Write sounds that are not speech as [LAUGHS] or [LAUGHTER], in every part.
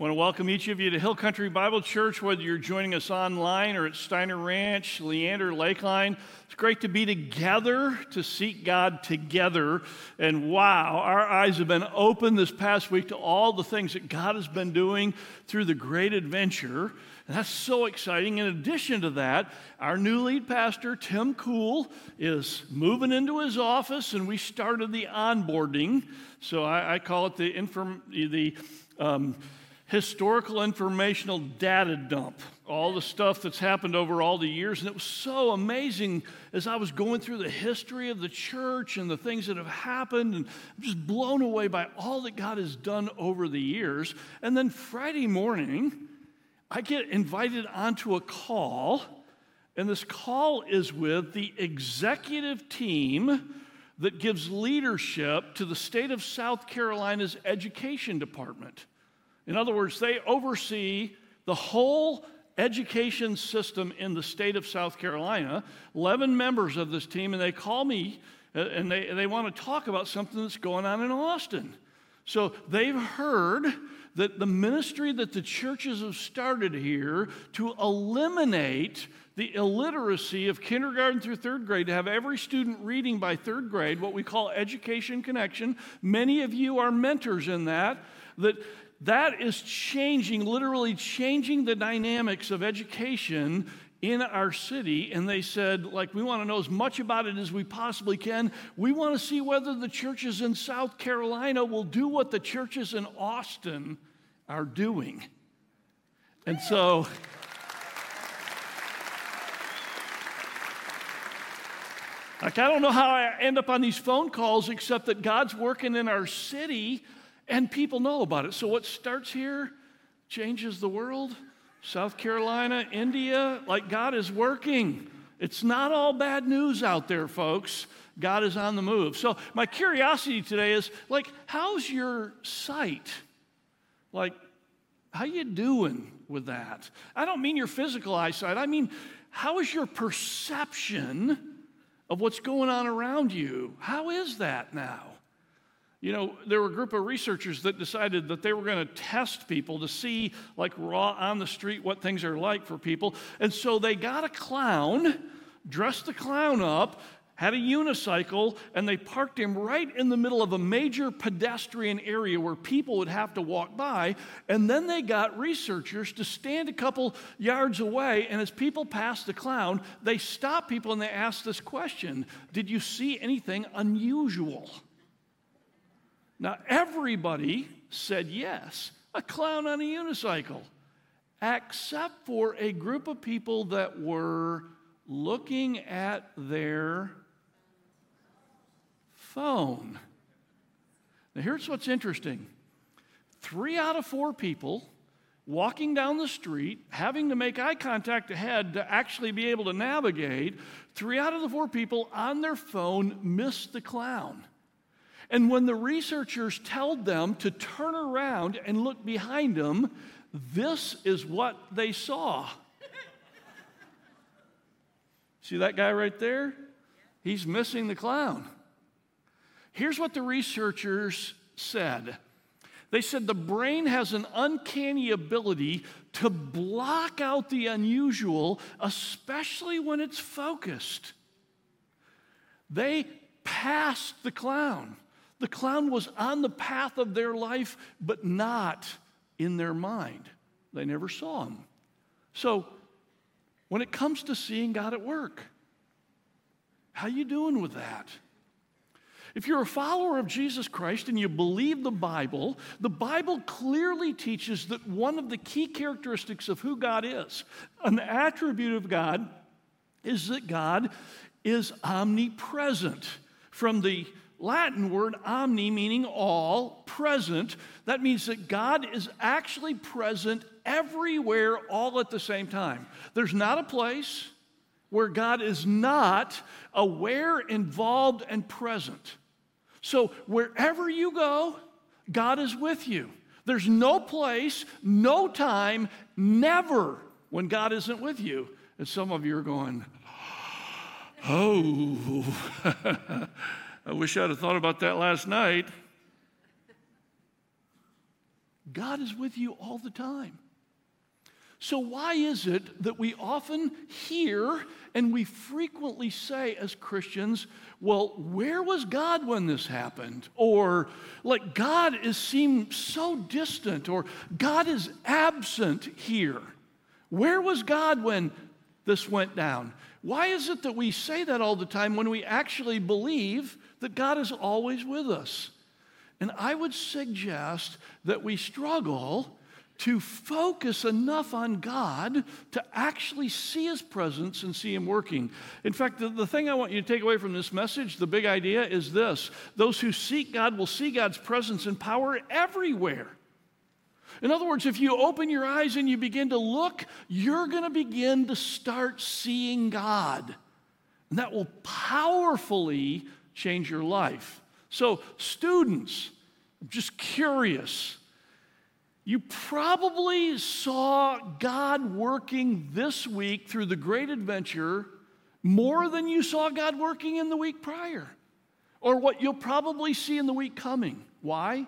want to welcome each of you to Hill Country Bible Church, whether you're joining us online or at Steiner Ranch, Leander, Lakeline. It's great to be together to seek God together. And wow, our eyes have been open this past week to all the things that God has been doing through the great adventure. And that's so exciting. In addition to that, our new lead pastor, Tim Cool, is moving into his office, and we started the onboarding. So I, I call it the, inform, the um, historical informational data dump, all the stuff that's happened over all the years. And it was so amazing as I was going through the history of the church and the things that have happened, and I'm just blown away by all that God has done over the years. And then Friday morning, I get invited onto a call, and this call is with the executive team that gives leadership to the state of South Carolina's education department. In other words, they oversee the whole education system in the state of South Carolina. 11 members of this team, and they call me uh, and they, they want to talk about something that's going on in Austin. So they've heard that the ministry that the churches have started here to eliminate the illiteracy of kindergarten through third grade, to have every student reading by third grade, what we call education connection. Many of you are mentors in that, that that is changing, literally changing the dynamics of education in our city. And they said, like, we want to know as much about it as we possibly can. We want to see whether the churches in South Carolina will do what the churches in Austin are doing. And so. Like, I don't know how I end up on these phone calls except that God's working in our city and people know about it. So, what starts here changes the world. South Carolina, India, like God is working. It's not all bad news out there, folks. God is on the move. So, my curiosity today is like, how's your sight? Like, how you doing with that? I don't mean your physical eyesight. I mean, how is your perception of what's going on around you? How is that now? You know, there were a group of researchers that decided that they were going to test people to see, like raw on the street, what things are like for people. And so they got a clown, dressed the clown up, had a unicycle, and they parked him right in the middle of a major pedestrian area where people would have to walk by. And then they got researchers to stand a couple yards away, and as people passed the clown, they stopped people and they asked this question Did you see anything unusual? Now, everybody said yes, a clown on a unicycle, except for a group of people that were looking at their phone. Now, here's what's interesting three out of four people walking down the street, having to make eye contact ahead to actually be able to navigate, three out of the four people on their phone missed the clown. And when the researchers told them to turn around and look behind them, this is what they saw. [LAUGHS] See that guy right there? He's missing the clown. Here's what the researchers said they said the brain has an uncanny ability to block out the unusual, especially when it's focused. They passed the clown. The clown was on the path of their life, but not in their mind. They never saw him. So, when it comes to seeing God at work, how you doing with that? If you're a follower of Jesus Christ and you believe the Bible, the Bible clearly teaches that one of the key characteristics of who God is, an attribute of God, is that God is omnipresent. From the Latin word omni, meaning all, present. That means that God is actually present everywhere all at the same time. There's not a place where God is not aware, involved, and present. So wherever you go, God is with you. There's no place, no time, never when God isn't with you. And some of you are going, oh. [LAUGHS] I wish I'd have thought about that last night. God is with you all the time. So, why is it that we often hear and we frequently say as Christians, well, where was God when this happened? Or, like, God is seemed so distant, or God is absent here. Where was God when this went down? Why is it that we say that all the time when we actually believe that God is always with us? And I would suggest that we struggle to focus enough on God to actually see His presence and see Him working. In fact, the, the thing I want you to take away from this message, the big idea is this those who seek God will see God's presence and power everywhere. In other words, if you open your eyes and you begin to look, you're going to begin to start seeing God. And that will powerfully change your life. So, students, I'm just curious. You probably saw God working this week through the great adventure more than you saw God working in the week prior, or what you'll probably see in the week coming. Why?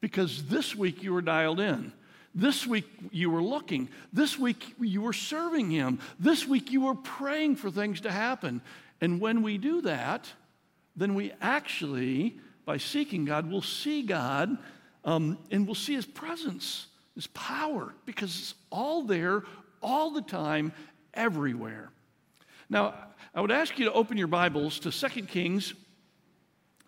Because this week you were dialed in. This week you were looking. This week you were serving Him. This week you were praying for things to happen. And when we do that, then we actually, by seeking God, will see God um, and we'll see his presence, his power, because it's all there, all the time, everywhere. Now, I would ask you to open your Bibles to 2 Kings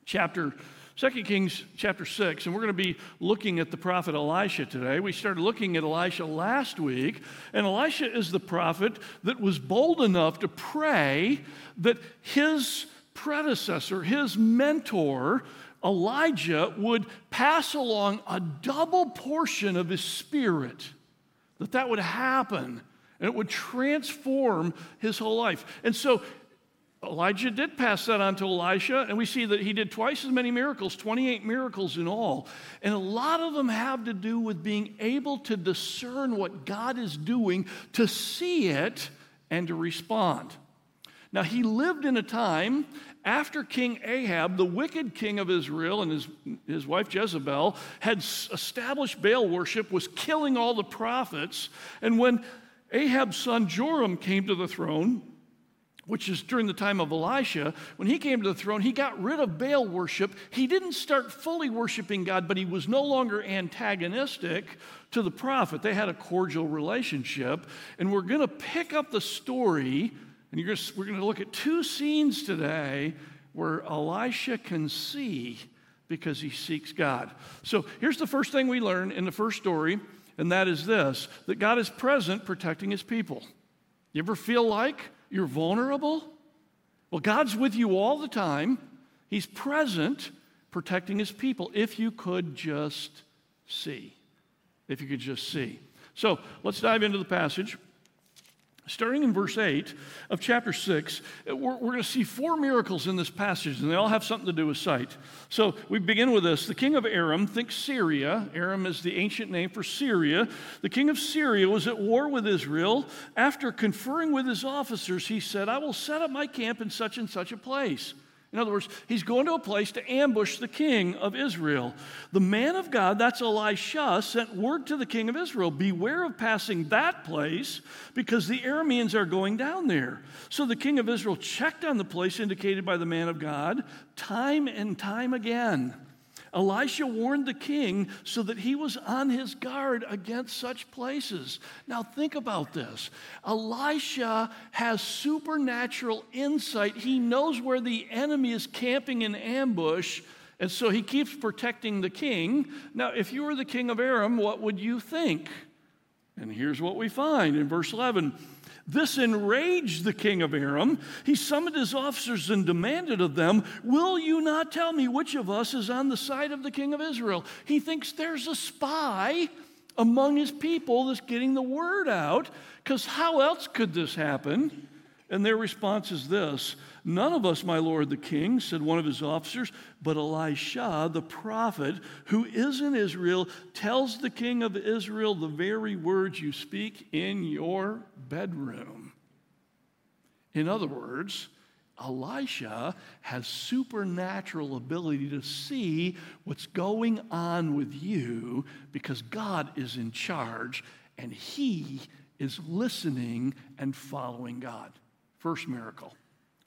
chapter 2 Kings chapter 6, and we're going to be looking at the prophet Elisha today. We started looking at Elisha last week, and Elisha is the prophet that was bold enough to pray that his predecessor, his mentor, Elijah would pass along a double portion of his spirit, that that would happen, and it would transform his whole life. And so Elijah did pass that on to Elisha, and we see that he did twice as many miracles, 28 miracles in all. And a lot of them have to do with being able to discern what God is doing, to see it, and to respond. Now, he lived in a time after King Ahab, the wicked king of Israel, and his, his wife Jezebel had established Baal worship, was killing all the prophets. And when Ahab's son Joram came to the throne, which is during the time of Elisha, when he came to the throne, he got rid of Baal worship. He didn't start fully worshiping God, but he was no longer antagonistic to the prophet. They had a cordial relationship. And we're going to pick up the story and gonna, we're going to look at two scenes today where Elisha can see because he seeks God. So here's the first thing we learn in the first story, and that is this that God is present protecting his people. You ever feel like you're vulnerable? Well, God's with you all the time. He's present protecting his people if you could just see. If you could just see. So let's dive into the passage. Starting in verse 8 of chapter 6, we're, we're going to see four miracles in this passage, and they all have something to do with sight. So we begin with this. The king of Aram, think Syria. Aram is the ancient name for Syria. The king of Syria was at war with Israel. After conferring with his officers, he said, I will set up my camp in such and such a place. In other words, he's going to a place to ambush the king of Israel. The man of God, that's Elisha, sent word to the king of Israel Beware of passing that place because the Arameans are going down there. So the king of Israel checked on the place indicated by the man of God time and time again. Elisha warned the king so that he was on his guard against such places. Now, think about this. Elisha has supernatural insight. He knows where the enemy is camping in ambush, and so he keeps protecting the king. Now, if you were the king of Aram, what would you think? And here's what we find in verse 11 this enraged the king of Aram. He summoned his officers and demanded of them, Will you not tell me which of us is on the side of the king of Israel? He thinks there's a spy among his people that's getting the word out, because how else could this happen? And their response is this None of us, my lord the king, said one of his officers, but Elisha, the prophet, who is in Israel, tells the king of Israel the very words you speak in your bedroom. In other words, Elisha has supernatural ability to see what's going on with you because God is in charge and he is listening and following God. First miracle.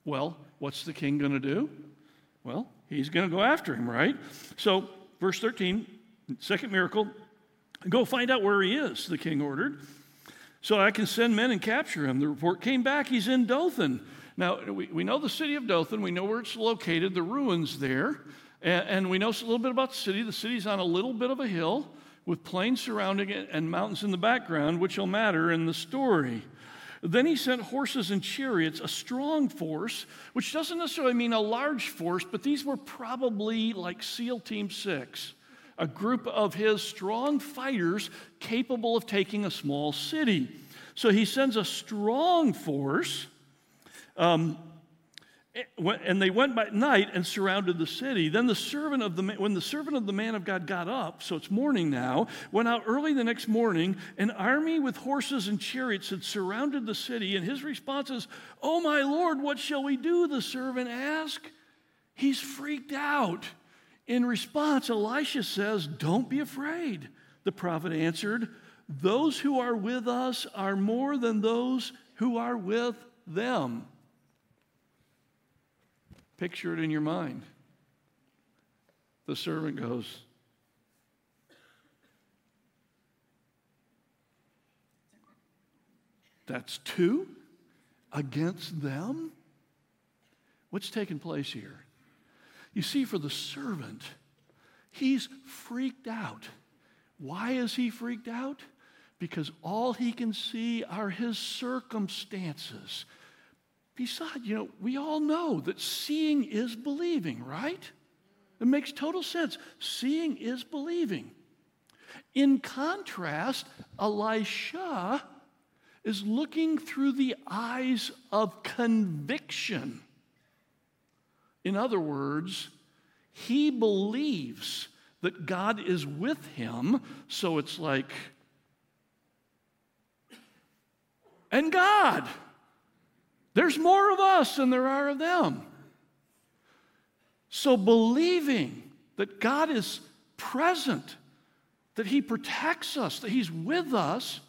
Well, what's the king going to do? Well, he's going to go after him, right? So, verse 13, second miracle, go find out where he is, the king ordered, so I can send men and capture him. The report came back, he's in Dothan. Now, we, we know the city of Dothan, we know where it's located, the ruins there, and, and we know a little bit about the city. The city's on a little bit of a hill with plains surrounding it and mountains in the background, which will matter in the story. Then he sent horses and chariots, a strong force, which doesn't necessarily mean a large force, but these were probably like SEAL Team 6, a group of his strong fighters capable of taking a small city. So he sends a strong force um, and they went by night and surrounded the city. Then the servant of the when the servant of the man of God got up, so it's morning now, went out early the next morning. An army with horses and chariots had surrounded the city, and his response is, "Oh my lord, what shall we do?" The servant asked. He's freaked out. In response, Elisha says, "Don't be afraid." The prophet answered, "Those who are with us are more than those who are with them." Picture it in your mind. The servant goes, That's two against them? What's taking place here? You see, for the servant, he's freaked out. Why is he freaked out? Because all he can see are his circumstances. Besides, you know, we all know that seeing is believing, right? It makes total sense. Seeing is believing. In contrast, Elisha is looking through the eyes of conviction. In other words, he believes that God is with him, so it's like, and God. There's more of us than there are of them. So, believing that God is present, that He protects us, that He's with us,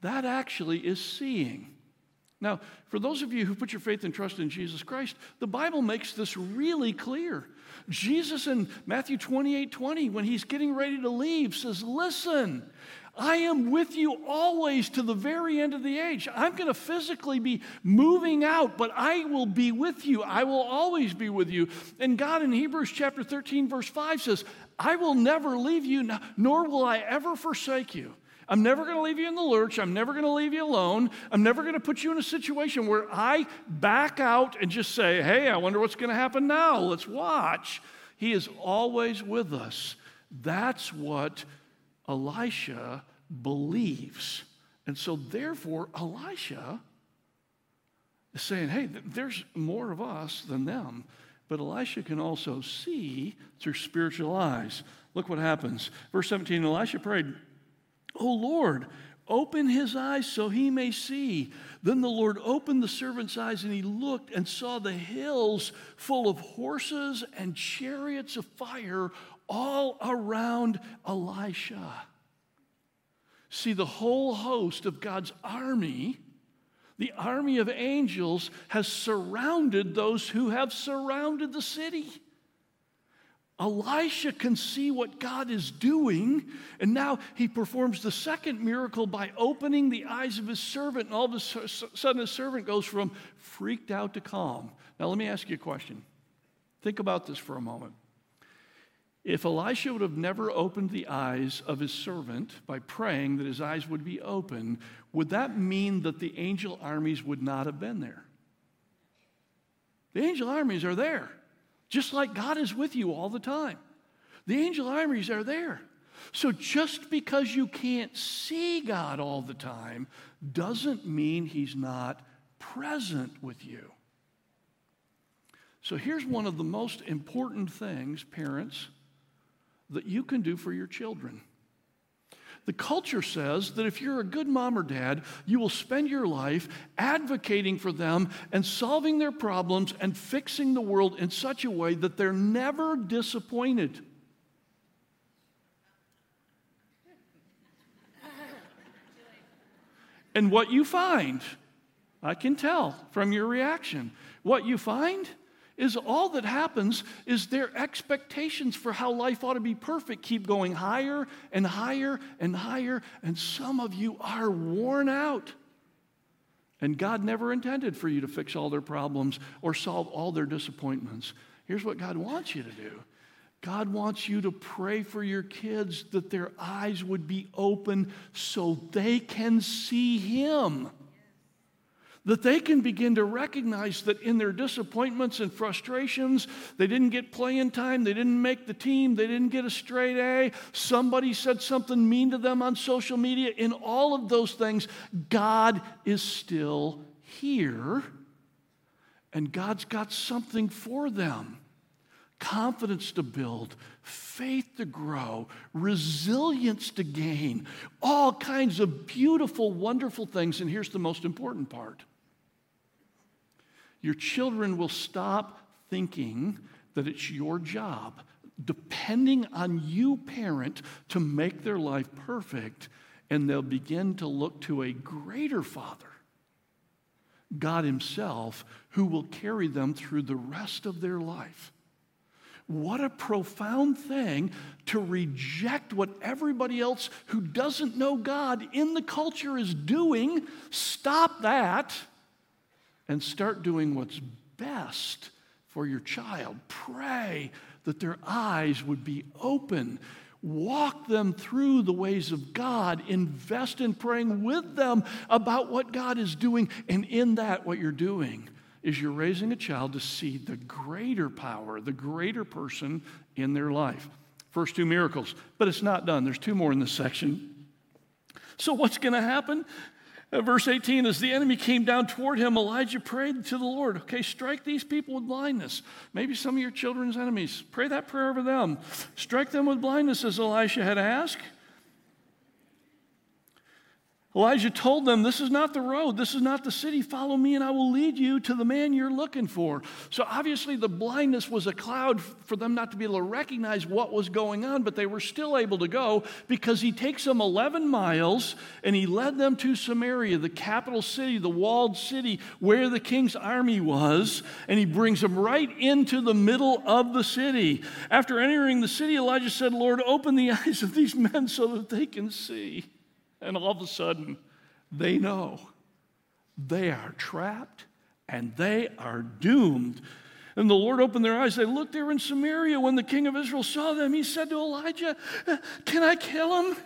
that actually is seeing. Now, for those of you who put your faith and trust in Jesus Christ, the Bible makes this really clear. Jesus in Matthew 28 20, when he's getting ready to leave, says, Listen, I am with you always to the very end of the age. I'm going to physically be moving out, but I will be with you. I will always be with you. And God in Hebrews chapter 13, verse 5 says, I will never leave you, nor will I ever forsake you. I'm never going to leave you in the lurch. I'm never going to leave you alone. I'm never going to put you in a situation where I back out and just say, hey, I wonder what's going to happen now. Let's watch. He is always with us. That's what Elisha believes. And so, therefore, Elisha is saying, hey, there's more of us than them. But Elisha can also see through spiritual eyes. Look what happens. Verse 17 Elisha prayed, Oh Lord, open his eyes so he may see. Then the Lord opened the servant's eyes, and he looked and saw the hills full of horses and chariots of fire all around Elisha. See, the whole host of God's army, the army of angels, has surrounded those who have surrounded the city. Elisha can see what God is doing, and now he performs the second miracle by opening the eyes of his servant, and all of a sudden his servant goes from freaked out to calm. Now, let me ask you a question. Think about this for a moment. If Elisha would have never opened the eyes of his servant by praying that his eyes would be open, would that mean that the angel armies would not have been there? The angel armies are there, just like God is with you all the time. The angel armies are there. So just because you can't see God all the time doesn't mean he's not present with you. So here's one of the most important things, parents that you can do for your children. The culture says that if you're a good mom or dad, you will spend your life advocating for them and solving their problems and fixing the world in such a way that they're never disappointed. And what you find, I can tell from your reaction, what you find is all that happens is their expectations for how life ought to be perfect keep going higher and higher and higher, and some of you are worn out. And God never intended for you to fix all their problems or solve all their disappointments. Here's what God wants you to do God wants you to pray for your kids that their eyes would be open so they can see Him that they can begin to recognize that in their disappointments and frustrations, they didn't get playing time, they didn't make the team, they didn't get a straight A, somebody said something mean to them on social media. In all of those things, God is still here, and God's got something for them confidence to build, faith to grow, resilience to gain, all kinds of beautiful, wonderful things. And here's the most important part your children will stop thinking that it's your job, depending on you, parent, to make their life perfect, and they'll begin to look to a greater Father, God Himself, who will carry them through the rest of their life. What a profound thing to reject what everybody else who doesn't know God in the culture is doing. Stop that and start doing what's best for your child. Pray that their eyes would be open. Walk them through the ways of God. Invest in praying with them about what God is doing. And in that, what you're doing is you're raising a child to see the greater power, the greater person in their life. First two miracles, but it's not done. There's two more in this section. So, what's going to happen? Uh, verse 18, as the enemy came down toward him, Elijah prayed to the Lord, okay, strike these people with blindness. Maybe some of your children's enemies. Pray that prayer over them. Strike them with blindness, as Elisha had asked. Elijah told them, This is not the road. This is not the city. Follow me, and I will lead you to the man you're looking for. So, obviously, the blindness was a cloud for them not to be able to recognize what was going on, but they were still able to go because he takes them 11 miles and he led them to Samaria, the capital city, the walled city where the king's army was, and he brings them right into the middle of the city. After entering the city, Elijah said, Lord, open the [LAUGHS] eyes of these men so that they can see. And all of a sudden, they know they are trapped and they are doomed. And the Lord opened their eyes. They looked there in Samaria. When the king of Israel saw them, he said to Elijah, Can I kill him?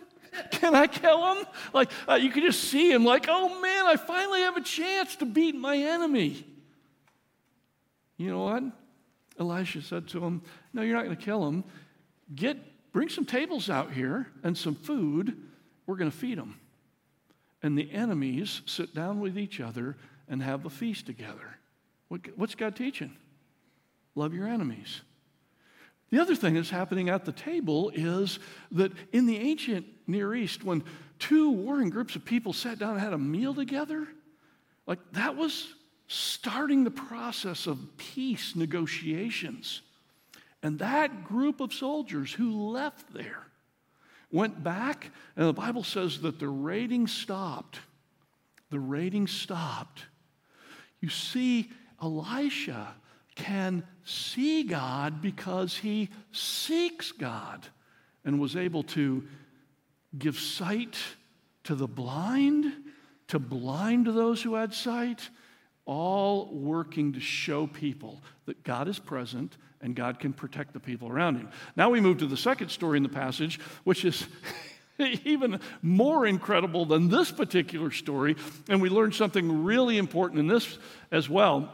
Can I kill him? Like, uh, you could just see him, like, oh man, I finally have a chance to beat my enemy. You know what? Elisha said to him, No, you're not going to kill him. Get, bring some tables out here and some food we're going to feed them. And the enemies sit down with each other and have a feast together. What's God teaching? Love your enemies. The other thing that's happening at the table is that in the ancient Near East, when two warring groups of people sat down and had a meal together, like that was starting the process of peace negotiations. And that group of soldiers who left there went back, and the Bible says that the raiding stopped. The raiding stopped. You see, Elisha can see God because he seeks God and was able to give sight to the blind, to blind those who had sight, all working to show people that God is present and God can protect the people around him. Now we move to the second story in the passage, which is [LAUGHS] even more incredible than this particular story. And we learn something really important in this as well.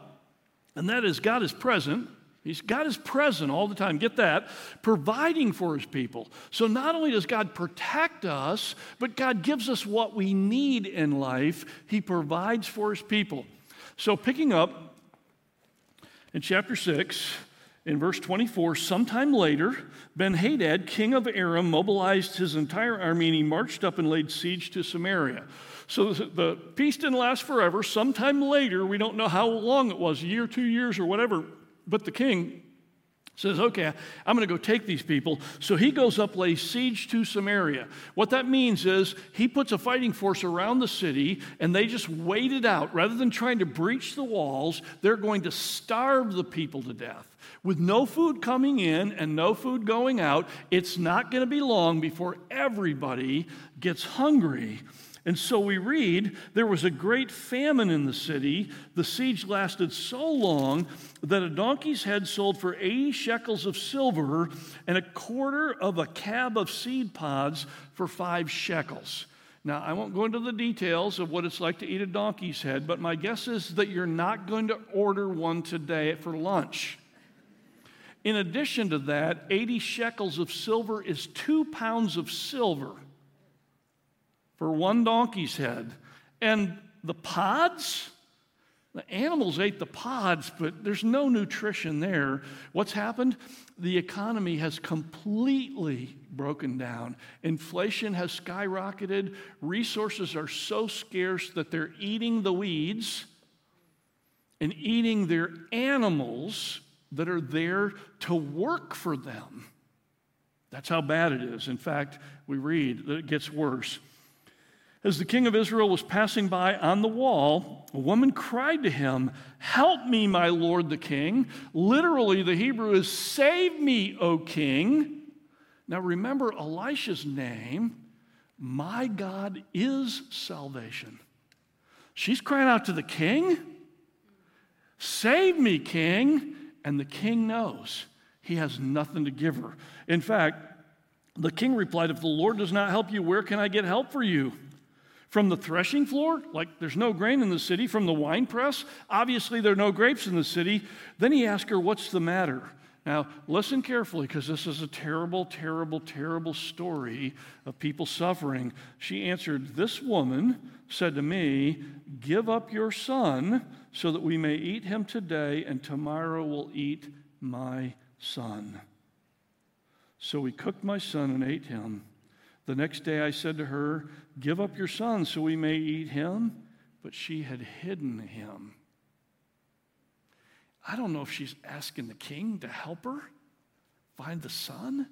And that is God is present. He's God is present all the time. Get that? Providing for his people. So not only does God protect us, but God gives us what we need in life. He provides for his people. So picking up in chapter 6, in verse 24, sometime later, Ben Hadad, king of Aram, mobilized his entire army and he marched up and laid siege to Samaria. So the peace didn't last forever. Sometime later, we don't know how long it was, a year, two years, or whatever, but the king says, Okay, I'm going to go take these people. So he goes up, lays siege to Samaria. What that means is he puts a fighting force around the city and they just wait it out. Rather than trying to breach the walls, they're going to starve the people to death. With no food coming in and no food going out, it's not going to be long before everybody gets hungry. And so we read there was a great famine in the city. The siege lasted so long that a donkey's head sold for 80 shekels of silver and a quarter of a cab of seed pods for five shekels. Now, I won't go into the details of what it's like to eat a donkey's head, but my guess is that you're not going to order one today for lunch. In addition to that, 80 shekels of silver is two pounds of silver for one donkey's head. And the pods, the animals ate the pods, but there's no nutrition there. What's happened? The economy has completely broken down. Inflation has skyrocketed. Resources are so scarce that they're eating the weeds and eating their animals that are there to work for them. That's how bad it is. In fact, we read that it gets worse. As the king of Israel was passing by on the wall, a woman cried to him, Help me, my lord the king. Literally, the Hebrew is, Save me, O king. Now remember Elisha's name. My God is salvation. She's crying out to the king, Save me, king. And the king knows he has nothing to give her. In fact, the king replied, If the Lord does not help you, where can I get help for you? From the threshing floor, like there's no grain in the city. From the wine press, obviously there are no grapes in the city. Then he asked her, What's the matter? Now, listen carefully because this is a terrible, terrible, terrible story of people suffering. She answered, This woman said to me, Give up your son so that we may eat him today, and tomorrow we'll eat my son. So we cooked my son and ate him. The next day I said to her, Give up your son so we may eat him. But she had hidden him. I don't know if she's asking the king to help her find the son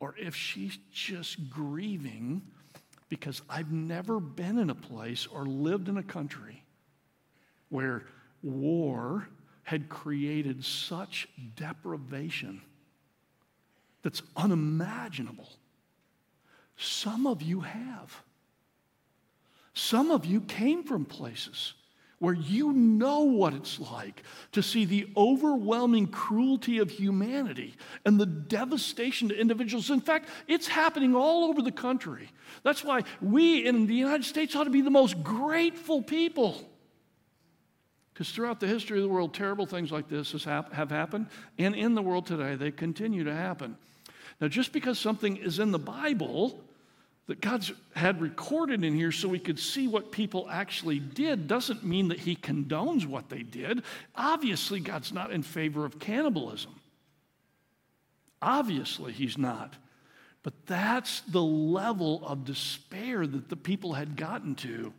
or if she's just grieving because I've never been in a place or lived in a country where war had created such deprivation that's unimaginable. Some of you have. Some of you came from places where you know what it's like to see the overwhelming cruelty of humanity and the devastation to individuals. In fact, it's happening all over the country. That's why we in the United States ought to be the most grateful people. Because throughout the history of the world, terrible things like this have happened, and in the world today, they continue to happen. Now, just because something is in the Bible that God's had recorded in here so we could see what people actually did doesn't mean that He condones what they did. Obviously, God's not in favor of cannibalism. Obviously, He's not. But that's the level of despair that the people had gotten to.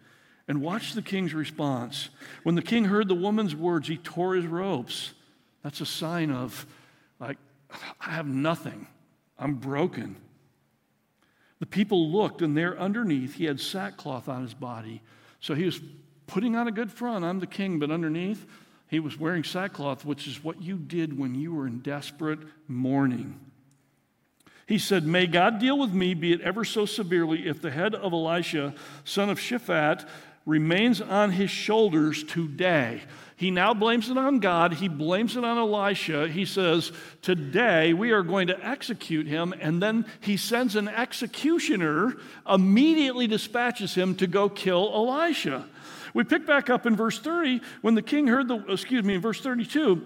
And watch the king's response. When the king heard the woman's words, he tore his robes. That's a sign of, like, I have nothing. I'm broken. The people looked, and there underneath he had sackcloth on his body. So he was putting on a good front. I'm the king, but underneath he was wearing sackcloth, which is what you did when you were in desperate mourning. He said, May God deal with me, be it ever so severely, if the head of Elisha, son of Shaphat, remains on his shoulders today. He now blames it on God. He blames it on Elisha. He says, Today we are going to execute him. And then he sends an executioner, immediately dispatches him to go kill Elisha. We pick back up in verse 30 when the king heard the, excuse me, in verse 32.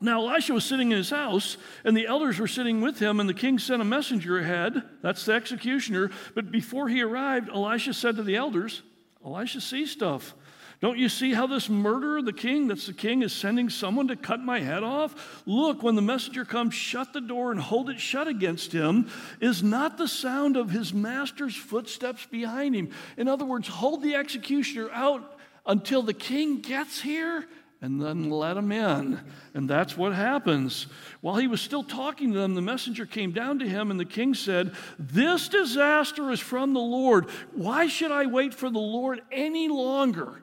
Now Elisha was sitting in his house, and the elders were sitting with him, and the king sent a messenger ahead. That's the executioner. But before he arrived, Elisha said to the elders, Elisha sees stuff. Don't you see how this murderer, the king, that's the king, is sending someone to cut my head off? Look, when the messenger comes, shut the door and hold it shut against him. Is not the sound of his master's footsteps behind him? In other words, hold the executioner out until the king gets here and then let him in. And that's what happens. While he was still talking to them, the messenger came down to him, and the king said, This disaster is from the Lord. Why should I wait for the Lord any longer?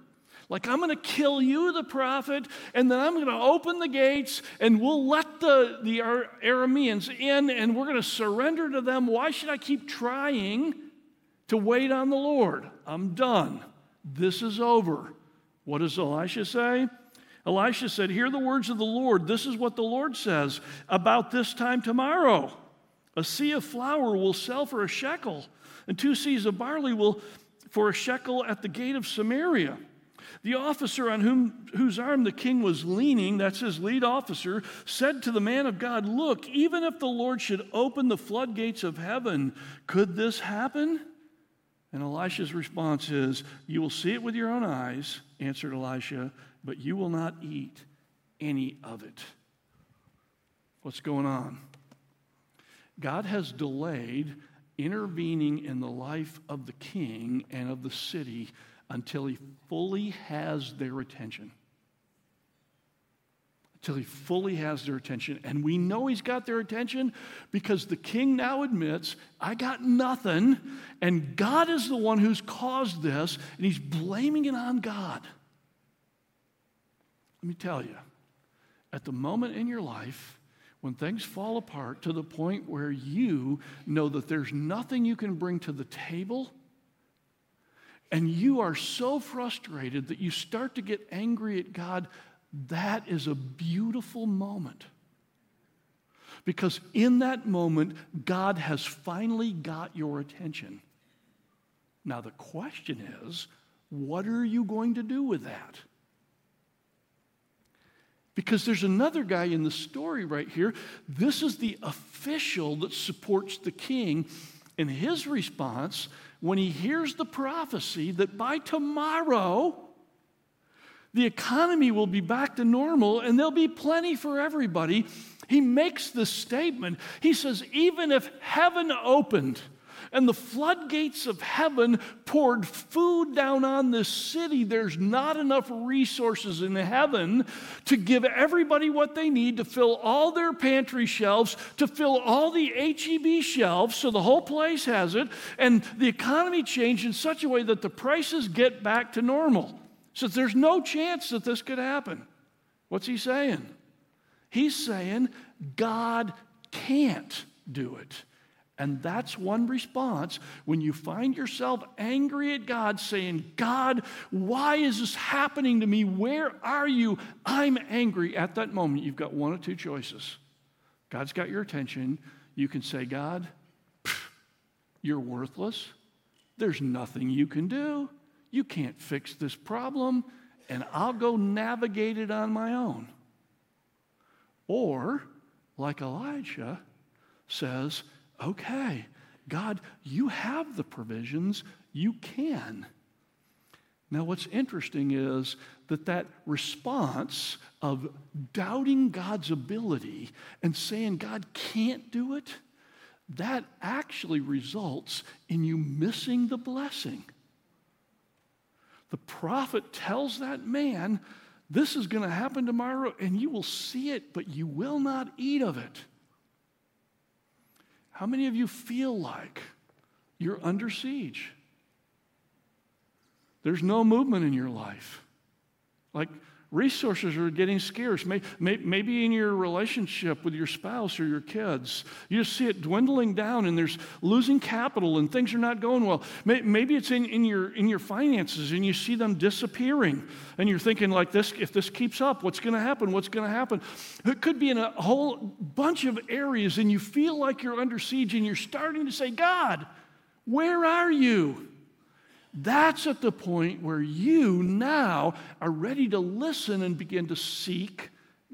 Like, I'm going to kill you, the prophet, and then I'm going to open the gates and we'll let the, the Arameans in and we're going to surrender to them. Why should I keep trying to wait on the Lord? I'm done. This is over. What does Elisha say? Elisha said, Hear the words of the Lord. This is what the Lord says about this time tomorrow. A seah of flour will sell for a shekel, and two seahs of barley will for a shekel at the gate of Samaria. The officer on whom, whose arm the king was leaning, that's his lead officer, said to the man of God, Look, even if the Lord should open the floodgates of heaven, could this happen? And Elisha's response is, You will see it with your own eyes, answered Elisha, but you will not eat any of it. What's going on? God has delayed intervening in the life of the king and of the city until he fully has their attention. Until he fully has their attention. And we know he's got their attention because the king now admits, I got nothing, and God is the one who's caused this, and he's blaming it on God. Let me tell you, at the moment in your life, when things fall apart to the point where you know that there's nothing you can bring to the table, and you are so frustrated that you start to get angry at God, that is a beautiful moment. Because in that moment, God has finally got your attention. Now, the question is, what are you going to do with that? Because there's another guy in the story right here. This is the official that supports the king. And his response when he hears the prophecy that by tomorrow, the economy will be back to normal and there'll be plenty for everybody, he makes this statement. He says, Even if heaven opened, and the floodgates of heaven poured food down on this city. There's not enough resources in heaven to give everybody what they need to fill all their pantry shelves, to fill all the HEB shelves, so the whole place has it, and the economy changed in such a way that the prices get back to normal. So there's no chance that this could happen. What's he saying? He's saying God can't do it. And that's one response when you find yourself angry at God, saying, God, why is this happening to me? Where are you? I'm angry. At that moment, you've got one of two choices. God's got your attention. You can say, God, you're worthless. There's nothing you can do. You can't fix this problem, and I'll go navigate it on my own. Or, like Elijah says, okay, God, you have the provisions, you can. Now, what's interesting is that that response of doubting God's ability and saying God can't do it, that actually results in you missing the blessing. The prophet tells that man, This is going to happen tomorrow, and you will see it, but you will not eat of it. How many of you feel like you're under siege? There's no movement in your life. Like resources are getting scarce. Maybe in your relationship with your spouse or your kids, you see it dwindling down and there's losing capital and things are not going well. Maybe it's in, in, your, in your finances and you see them disappearing and you're thinking like this, if this keeps up, what's going to happen? What's going to happen? It could be in a whole bunch of areas and you feel like you're under siege and you're starting to say, God, where are you? That's at the point where you now are ready to listen and begin to seek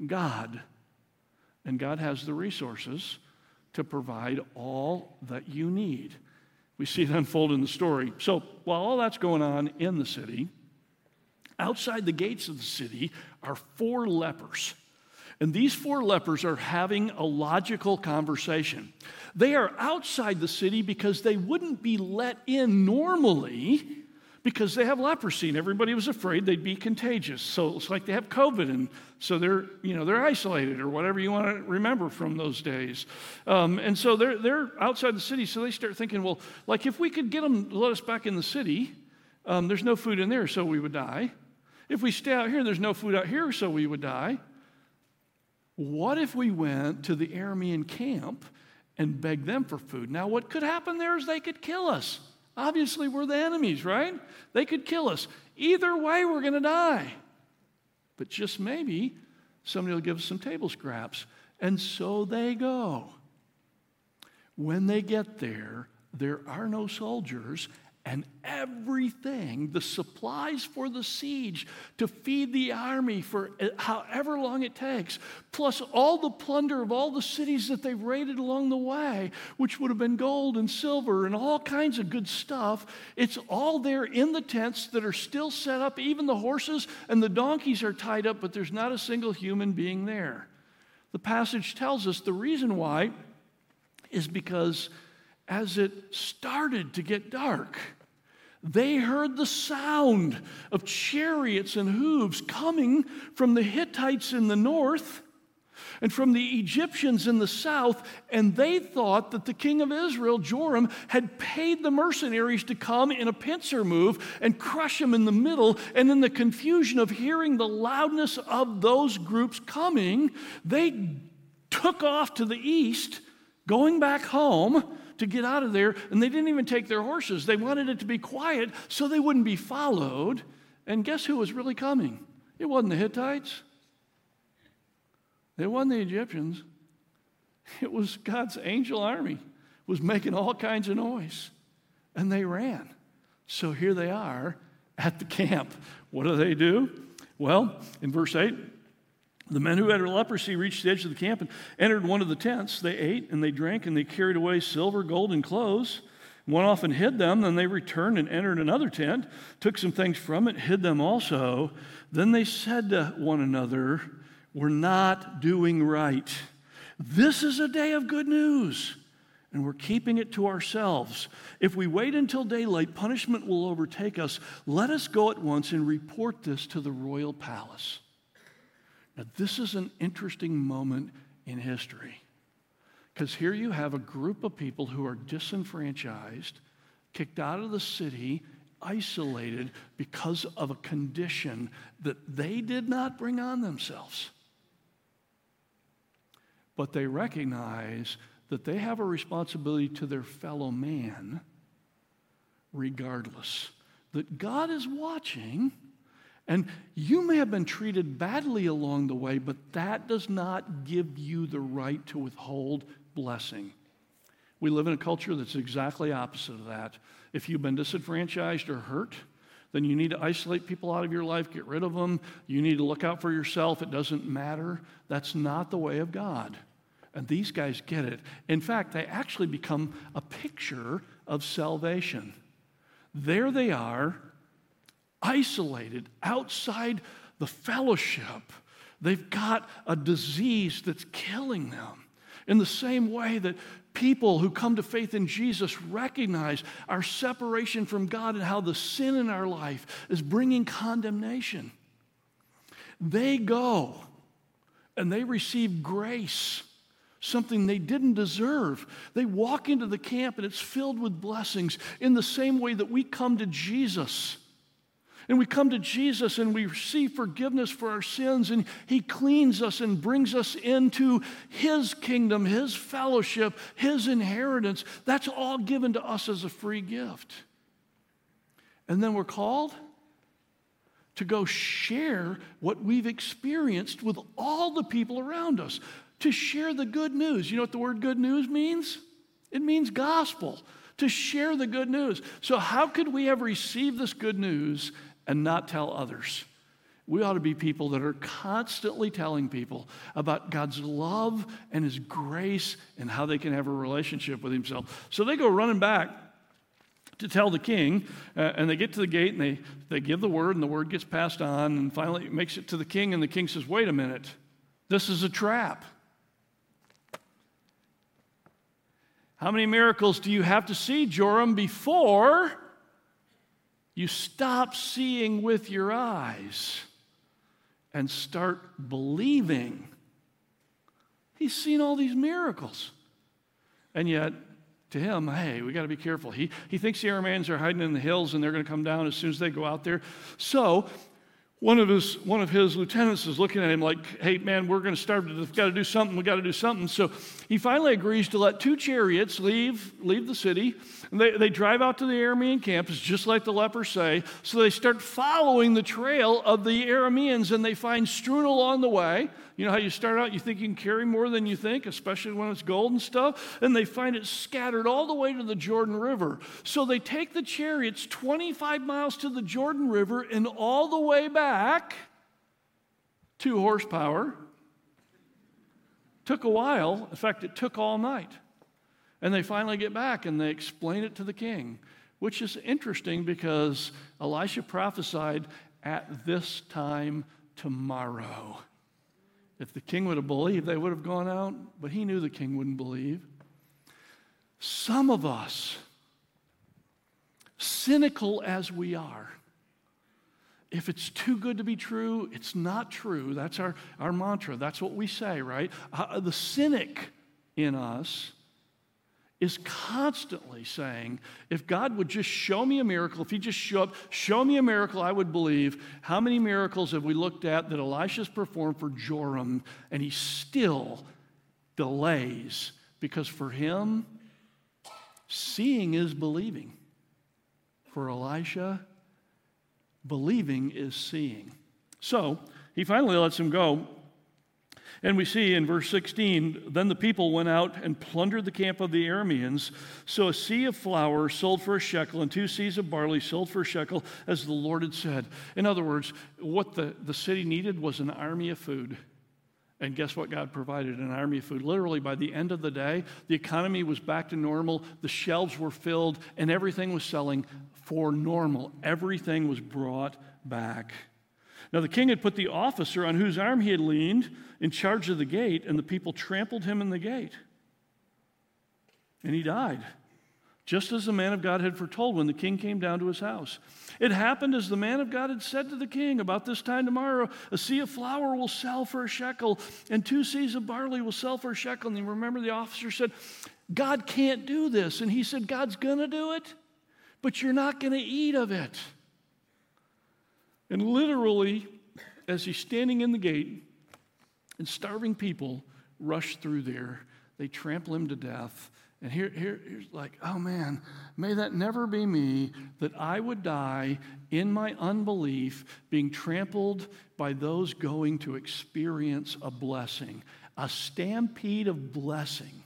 God. And God has the resources to provide all that you need. We see it unfold in the story. So while all that's going on in the city, outside the gates of the city are four lepers. And these four lepers are having a logical conversation. They are outside the city because they wouldn't be let in normally because they have leprosy and everybody was afraid they'd be contagious. So it's like they have COVID and so they're, you know, they're isolated or whatever you want to remember from those days. Um, and so they're, they're outside the city. So they start thinking, well, like if we could get them let us back in the city, um, there's no food in there, so we would die. If we stay out here, there's no food out here, so we would die. What if we went to the Aramean camp and begged them for food? Now, what could happen there is they could kill us. Obviously, we're the enemies, right? They could kill us. Either way, we're going to die. But just maybe somebody will give us some table scraps. And so they go. When they get there, there are no soldiers, and everything, the supplies for the siege to feed the army for however long it takes, plus all the plunder of all the cities that they've raided along the way, which would have been gold and silver and all kinds of good stuff, it's all there in the tents that are still set up. Even the horses and the donkeys are tied up, but there's not a single human being there. The passage tells us the reason why is because as it started to get dark, they heard the sound of chariots and hooves coming from the Hittites in the north and from the Egyptians in the south, and they thought that the king of Israel, Joram, had paid the mercenaries to come in a pincer move and crush them in the middle. And in the confusion of hearing the loudness of those groups coming, they took off to the east, going back home to get out of there, and they didn't even take their horses. They wanted it to be quiet so they wouldn't be followed. And guess who was really coming? It wasn't the Hittites, it wasn't the Egyptians. It was God's angel army was making all kinds of noise. And they ran. So here they are at the camp. What do they do? Well, in verse 8, the men who had leprosy reached the edge of the camp and entered one of the tents. They ate and they drank and they carried away silver, gold, and clothes. Went off and hid them. Then they returned and entered another tent, took some things from it, hid them also. Then they said to one another, We're not doing right. This is a day of good news, and we're keeping it to ourselves. If we wait until daylight, punishment will overtake us. Let us go at once and report this to the royal palace. Now, this is an interesting moment in history because here you have a group of people who are disenfranchised, kicked out of the city, isolated because of a condition that they did not bring on themselves. But they recognize that they have a responsibility to their fellow man regardless. That God is watching and you may have been treated badly along the way, but that does not give you the right to withhold blessing. We live in a culture that's exactly opposite of that. If you've been disenfranchised or hurt, then you need to isolate people out of your life, get rid of them. You need to look out for yourself. It doesn't matter. That's not the way of God. And these guys get it. In fact, they actually become a picture of salvation. There they are isolated outside the fellowship. They've got a disease that's killing them. In the same way that people who come to faith in Jesus recognize our separation from God and how the sin in our life is bringing condemnation. They go and they receive grace, something they didn't deserve. They walk into the camp and it's filled with blessings in the same way that we come to Jesus and we come to Jesus and we receive forgiveness for our sins, and He cleans us and brings us into His kingdom, His fellowship, His inheritance. That's all given to us as a free gift. And then we're called to go share what we've experienced with all the people around us, to share the good news. You know what the word good news means? It means gospel, to share the good news. So, how could we have received this good news and not tell others. We ought to be people that are constantly telling people about God's love and His grace and how they can have a relationship with Himself. So they go running back to tell the king. Uh, and they get to the gate and they, they give the word, and the word gets passed on. And finally, it makes it to the king, and the king says, Wait a minute, this is a trap. How many miracles do you have to see, Joram, before you stop seeing with your eyes and start believing? He's seen all these miracles. And yet, to him, hey, we got to be careful. He, he thinks the Arameans are hiding in the hills and they're going to come down as soon as they go out there. So one of his one of his lieutenants is looking at him like, "Hey, man, we're going to start. We've got to do something. We got to do something." So he finally agrees to let two chariots leave leave the city. And they, they drive out to the Aramean camp. It's just like the lepers say. So they start following the trail of the Arameans, and they find strewn along the way. You know how you start out, you think you can carry more than you think, especially when it's gold and stuff, and they find it scattered all the way to the Jordan River. So they take the chariots 25 miles to the Jordan River and all the way back, two horsepower. Took a while. In fact, it took all night. And they finally get back and they explain it to the king, which is interesting because Elisha prophesied at this time tomorrow. If the king would have believed, they would have gone out, but he knew the king wouldn't believe. Some of us, cynical as we are, if it's too good to be true, it's not true. That's our, our mantra. That's what we say, right? Uh, the cynic in us is constantly saying, if God would just show me a miracle, if He just show up, show me a miracle, I would believe. How many miracles have we looked at that Elisha's performed for Joram and he still delays? Because for him, seeing is believing. For Elisha, believing is seeing. So he finally lets him go. And we see in verse 16, then the people went out and plundered the camp of the Arameans. So a seah of flour sold for a shekel, and two seahs of barley sold for a shekel, as the Lord had said. In other words, what the, the city needed was an army of food. And guess what? God provided an army of food. Literally, by the end of the day, the economy was back to normal, the shelves were filled, and everything was selling for normal. Everything was brought back. Now, the king had put the officer on whose arm he had leaned in charge of the gate, and the people trampled him in the gate. And he died, just as the man of God had foretold when the king came down to his house. It happened as the man of God had said to the king About this time tomorrow, a seah of flour will sell for a shekel, and two seahs of barley will sell for a shekel. And you remember the officer said, God can't do this. And he said, God's going to do it, but you're not going to eat of it. And literally, as he's standing in the gate, and starving people rush through there, they trample him to death. And here, here, here's like, oh man, may that never be me, that I would die in my unbelief, being trampled by those going to experience a blessing, a stampede of blessing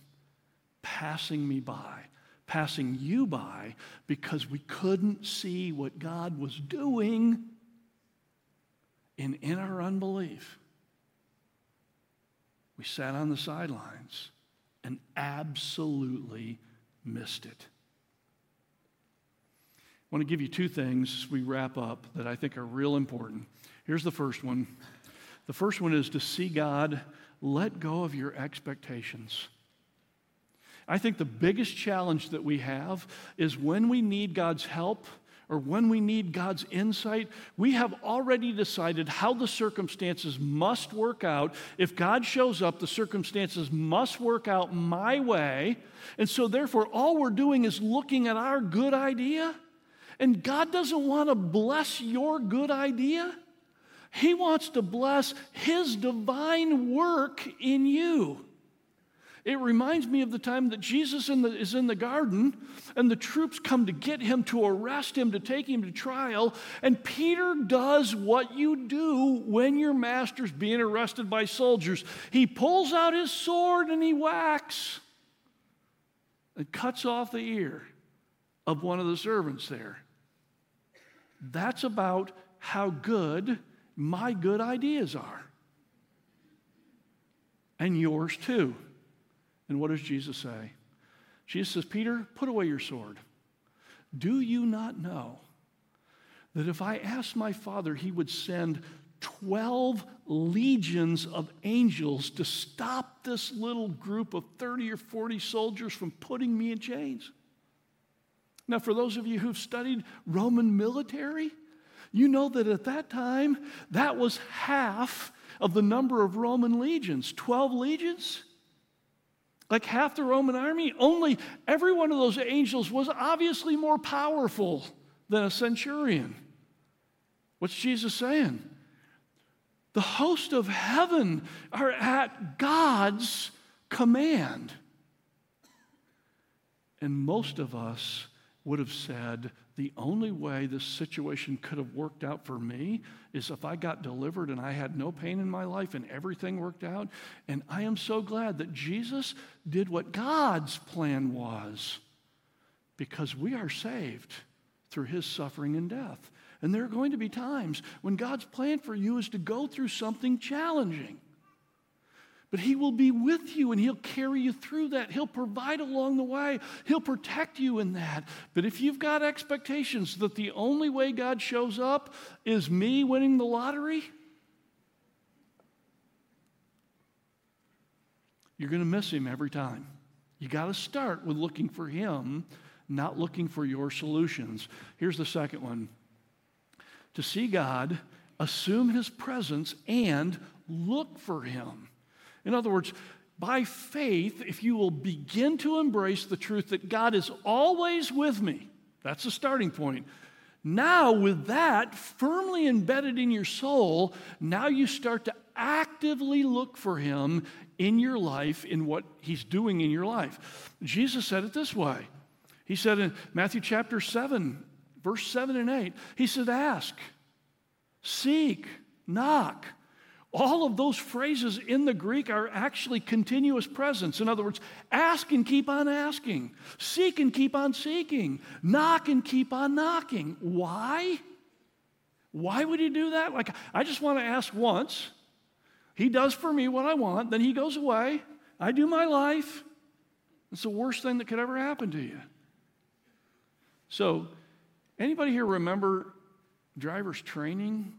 passing me by, passing you by, because we couldn't see what God was doing and in our unbelief, we sat on the sidelines and absolutely missed it. I want to give you two things as we wrap up that I think are real important. Here's the first one. The first one is to see God let go of your expectations. I think the biggest challenge that we have is when we need God's help or when we need God's insight, we have already decided how the circumstances must work out. If God shows up, the circumstances must work out my way. And so, therefore, all we're doing is looking at our good idea. And God doesn't want to bless your good idea, He wants to bless His divine work in you. It reminds me of the time that Jesus in the, is in the garden and the troops come to get him, to arrest him, to take him to trial. And Peter does what you do when your master's being arrested by soldiers. He pulls out his sword and he whacks and cuts off the ear of one of the servants there. That's about how good my good ideas are. And yours too. And what does Jesus say? Jesus says, Peter, put away your sword. Do you not know that if I asked my Father, he would send 12 legions of angels to stop this little group of 30 or 40 soldiers from putting me in chains? Now, for those of you who've studied Roman military, you know that at that time, that was half of the number of Roman legions 12 legions. Like half the Roman army, only every one of those angels was obviously more powerful than a centurion. What's Jesus saying? The host of heaven are at God's command. And most of us would have said, the only way this situation could have worked out for me is if I got delivered and I had no pain in my life and everything worked out. And I am so glad that Jesus did what God's plan was because we are saved through his suffering and death. And there are going to be times when God's plan for you is to go through something challenging. But He will be with you and He'll carry you through that. He'll provide along the way, He'll protect you in that. But if you've got expectations that the only way God shows up is me winning the lottery, you're going to miss Him every time. You got to start with looking for Him, not looking for your solutions. Here's the second one to see God, assume His presence, and look for Him. In other words, by faith, if you will begin to embrace the truth that God is always with me, that's the starting point. Now, with that firmly embedded in your soul, now you start to actively look for Him in your life, in what He's doing in your life. Jesus said it this way He said in Matthew chapter 7, verse 7 and 8, He said, Ask, seek, knock. All of those phrases in the Greek are actually continuous presence. In other words, ask and keep on asking, seek and keep on seeking, knock and keep on knocking. Why? Why would he do that? Like, I just want to ask once. He does for me what I want, then he goes away. I do my life. It's the worst thing that could ever happen to you. So, anybody here remember driver's training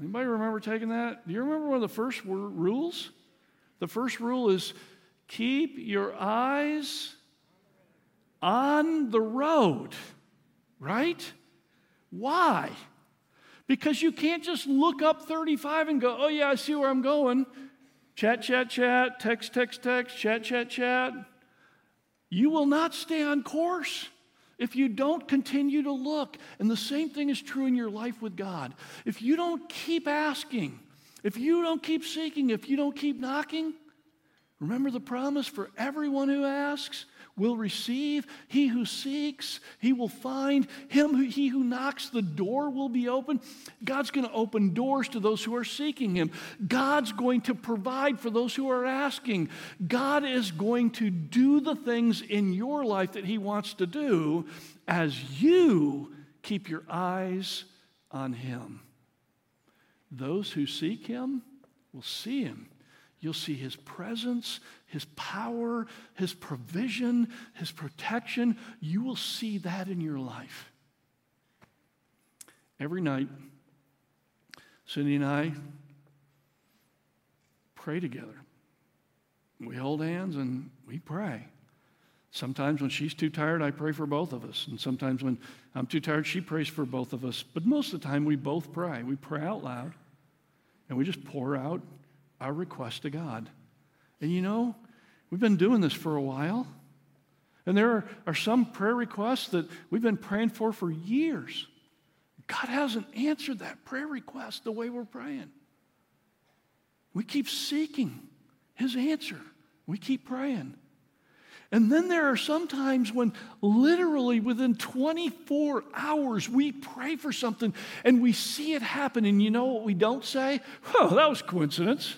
Anybody remember taking that? Do you remember one of the first rules? The first rule is keep your eyes on the road, right? Why? Because you can't just look up 35 and go, oh, yeah, I see where I'm going. Chat, chat, chat, text, text, text, chat, chat, chat. You will not stay on course if you don't continue to look, and the same thing is true in your life with God, if you don't keep asking, if you don't keep seeking, if you don't keep knocking, remember the promise for everyone who asks, will receive. He who seeks, he will find. Him who, he who knocks, the door will be open. God's going to open doors to those who are seeking him. God's going to provide for those who are asking. God is going to do the things in your life that he wants to do as you keep your eyes on him. Those who seek him will see him. You'll see his presence, his power, his provision, his protection. You will see that in your life. Every night, Cindy and I pray together. We hold hands and we pray. Sometimes when she's too tired, I pray for both of us. And sometimes when I'm too tired, she prays for both of us. But most of the time, we both pray. We pray out loud and we just pour out our request to God. And you know, we've been doing this for a while. And there are, are some prayer requests that we've been praying for for years. God hasn't answered that prayer request the way we're praying. We keep seeking His answer. We keep praying. And then there are some times when literally within 24 hours we pray for something and we see it happen. And you know what we don't say? Oh, that was coincidence.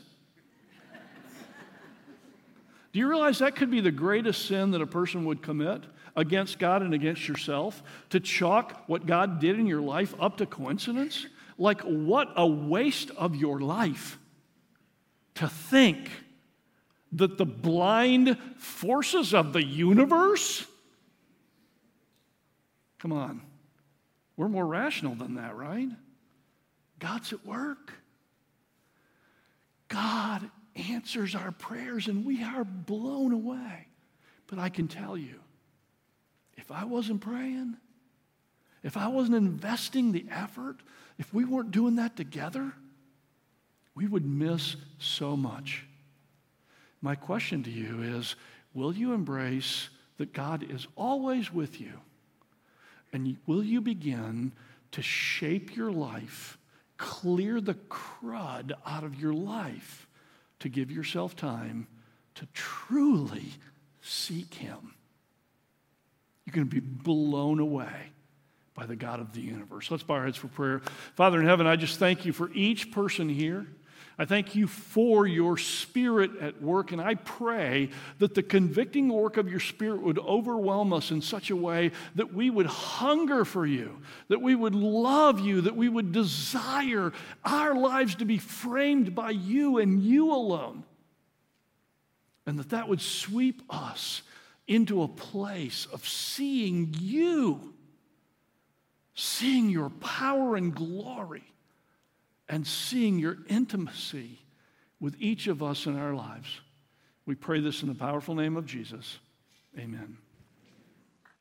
Do you realize that could be the greatest sin that a person would commit against God and against yourself? To chalk what God did in your life up to coincidence? Like, what a waste of your life to think that the blind forces of the universe Come on. We're more rational than that, right? God's at work. God answers our prayers and we are blown away. But I can tell you, if I wasn't praying, if I wasn't investing the effort, if we weren't doing that together, we would miss so much. My question to you is will you embrace that God is always with you? And will you begin to shape your life, clear the crud out of your life to give yourself time to truly seek Him? You're going to be blown away by the God of the universe. Let's bow our heads for prayer. Father in heaven, I just thank you for each person here. I thank you for your spirit at work, and I pray that the convicting work of your spirit would overwhelm us in such a way that we would hunger for you, that we would love you, that we would desire our lives to be framed by you and you alone, and that that would sweep us into a place of seeing you, seeing your power and glory and seeing your intimacy with each of us in our lives. We pray this in the powerful name of Jesus. Amen.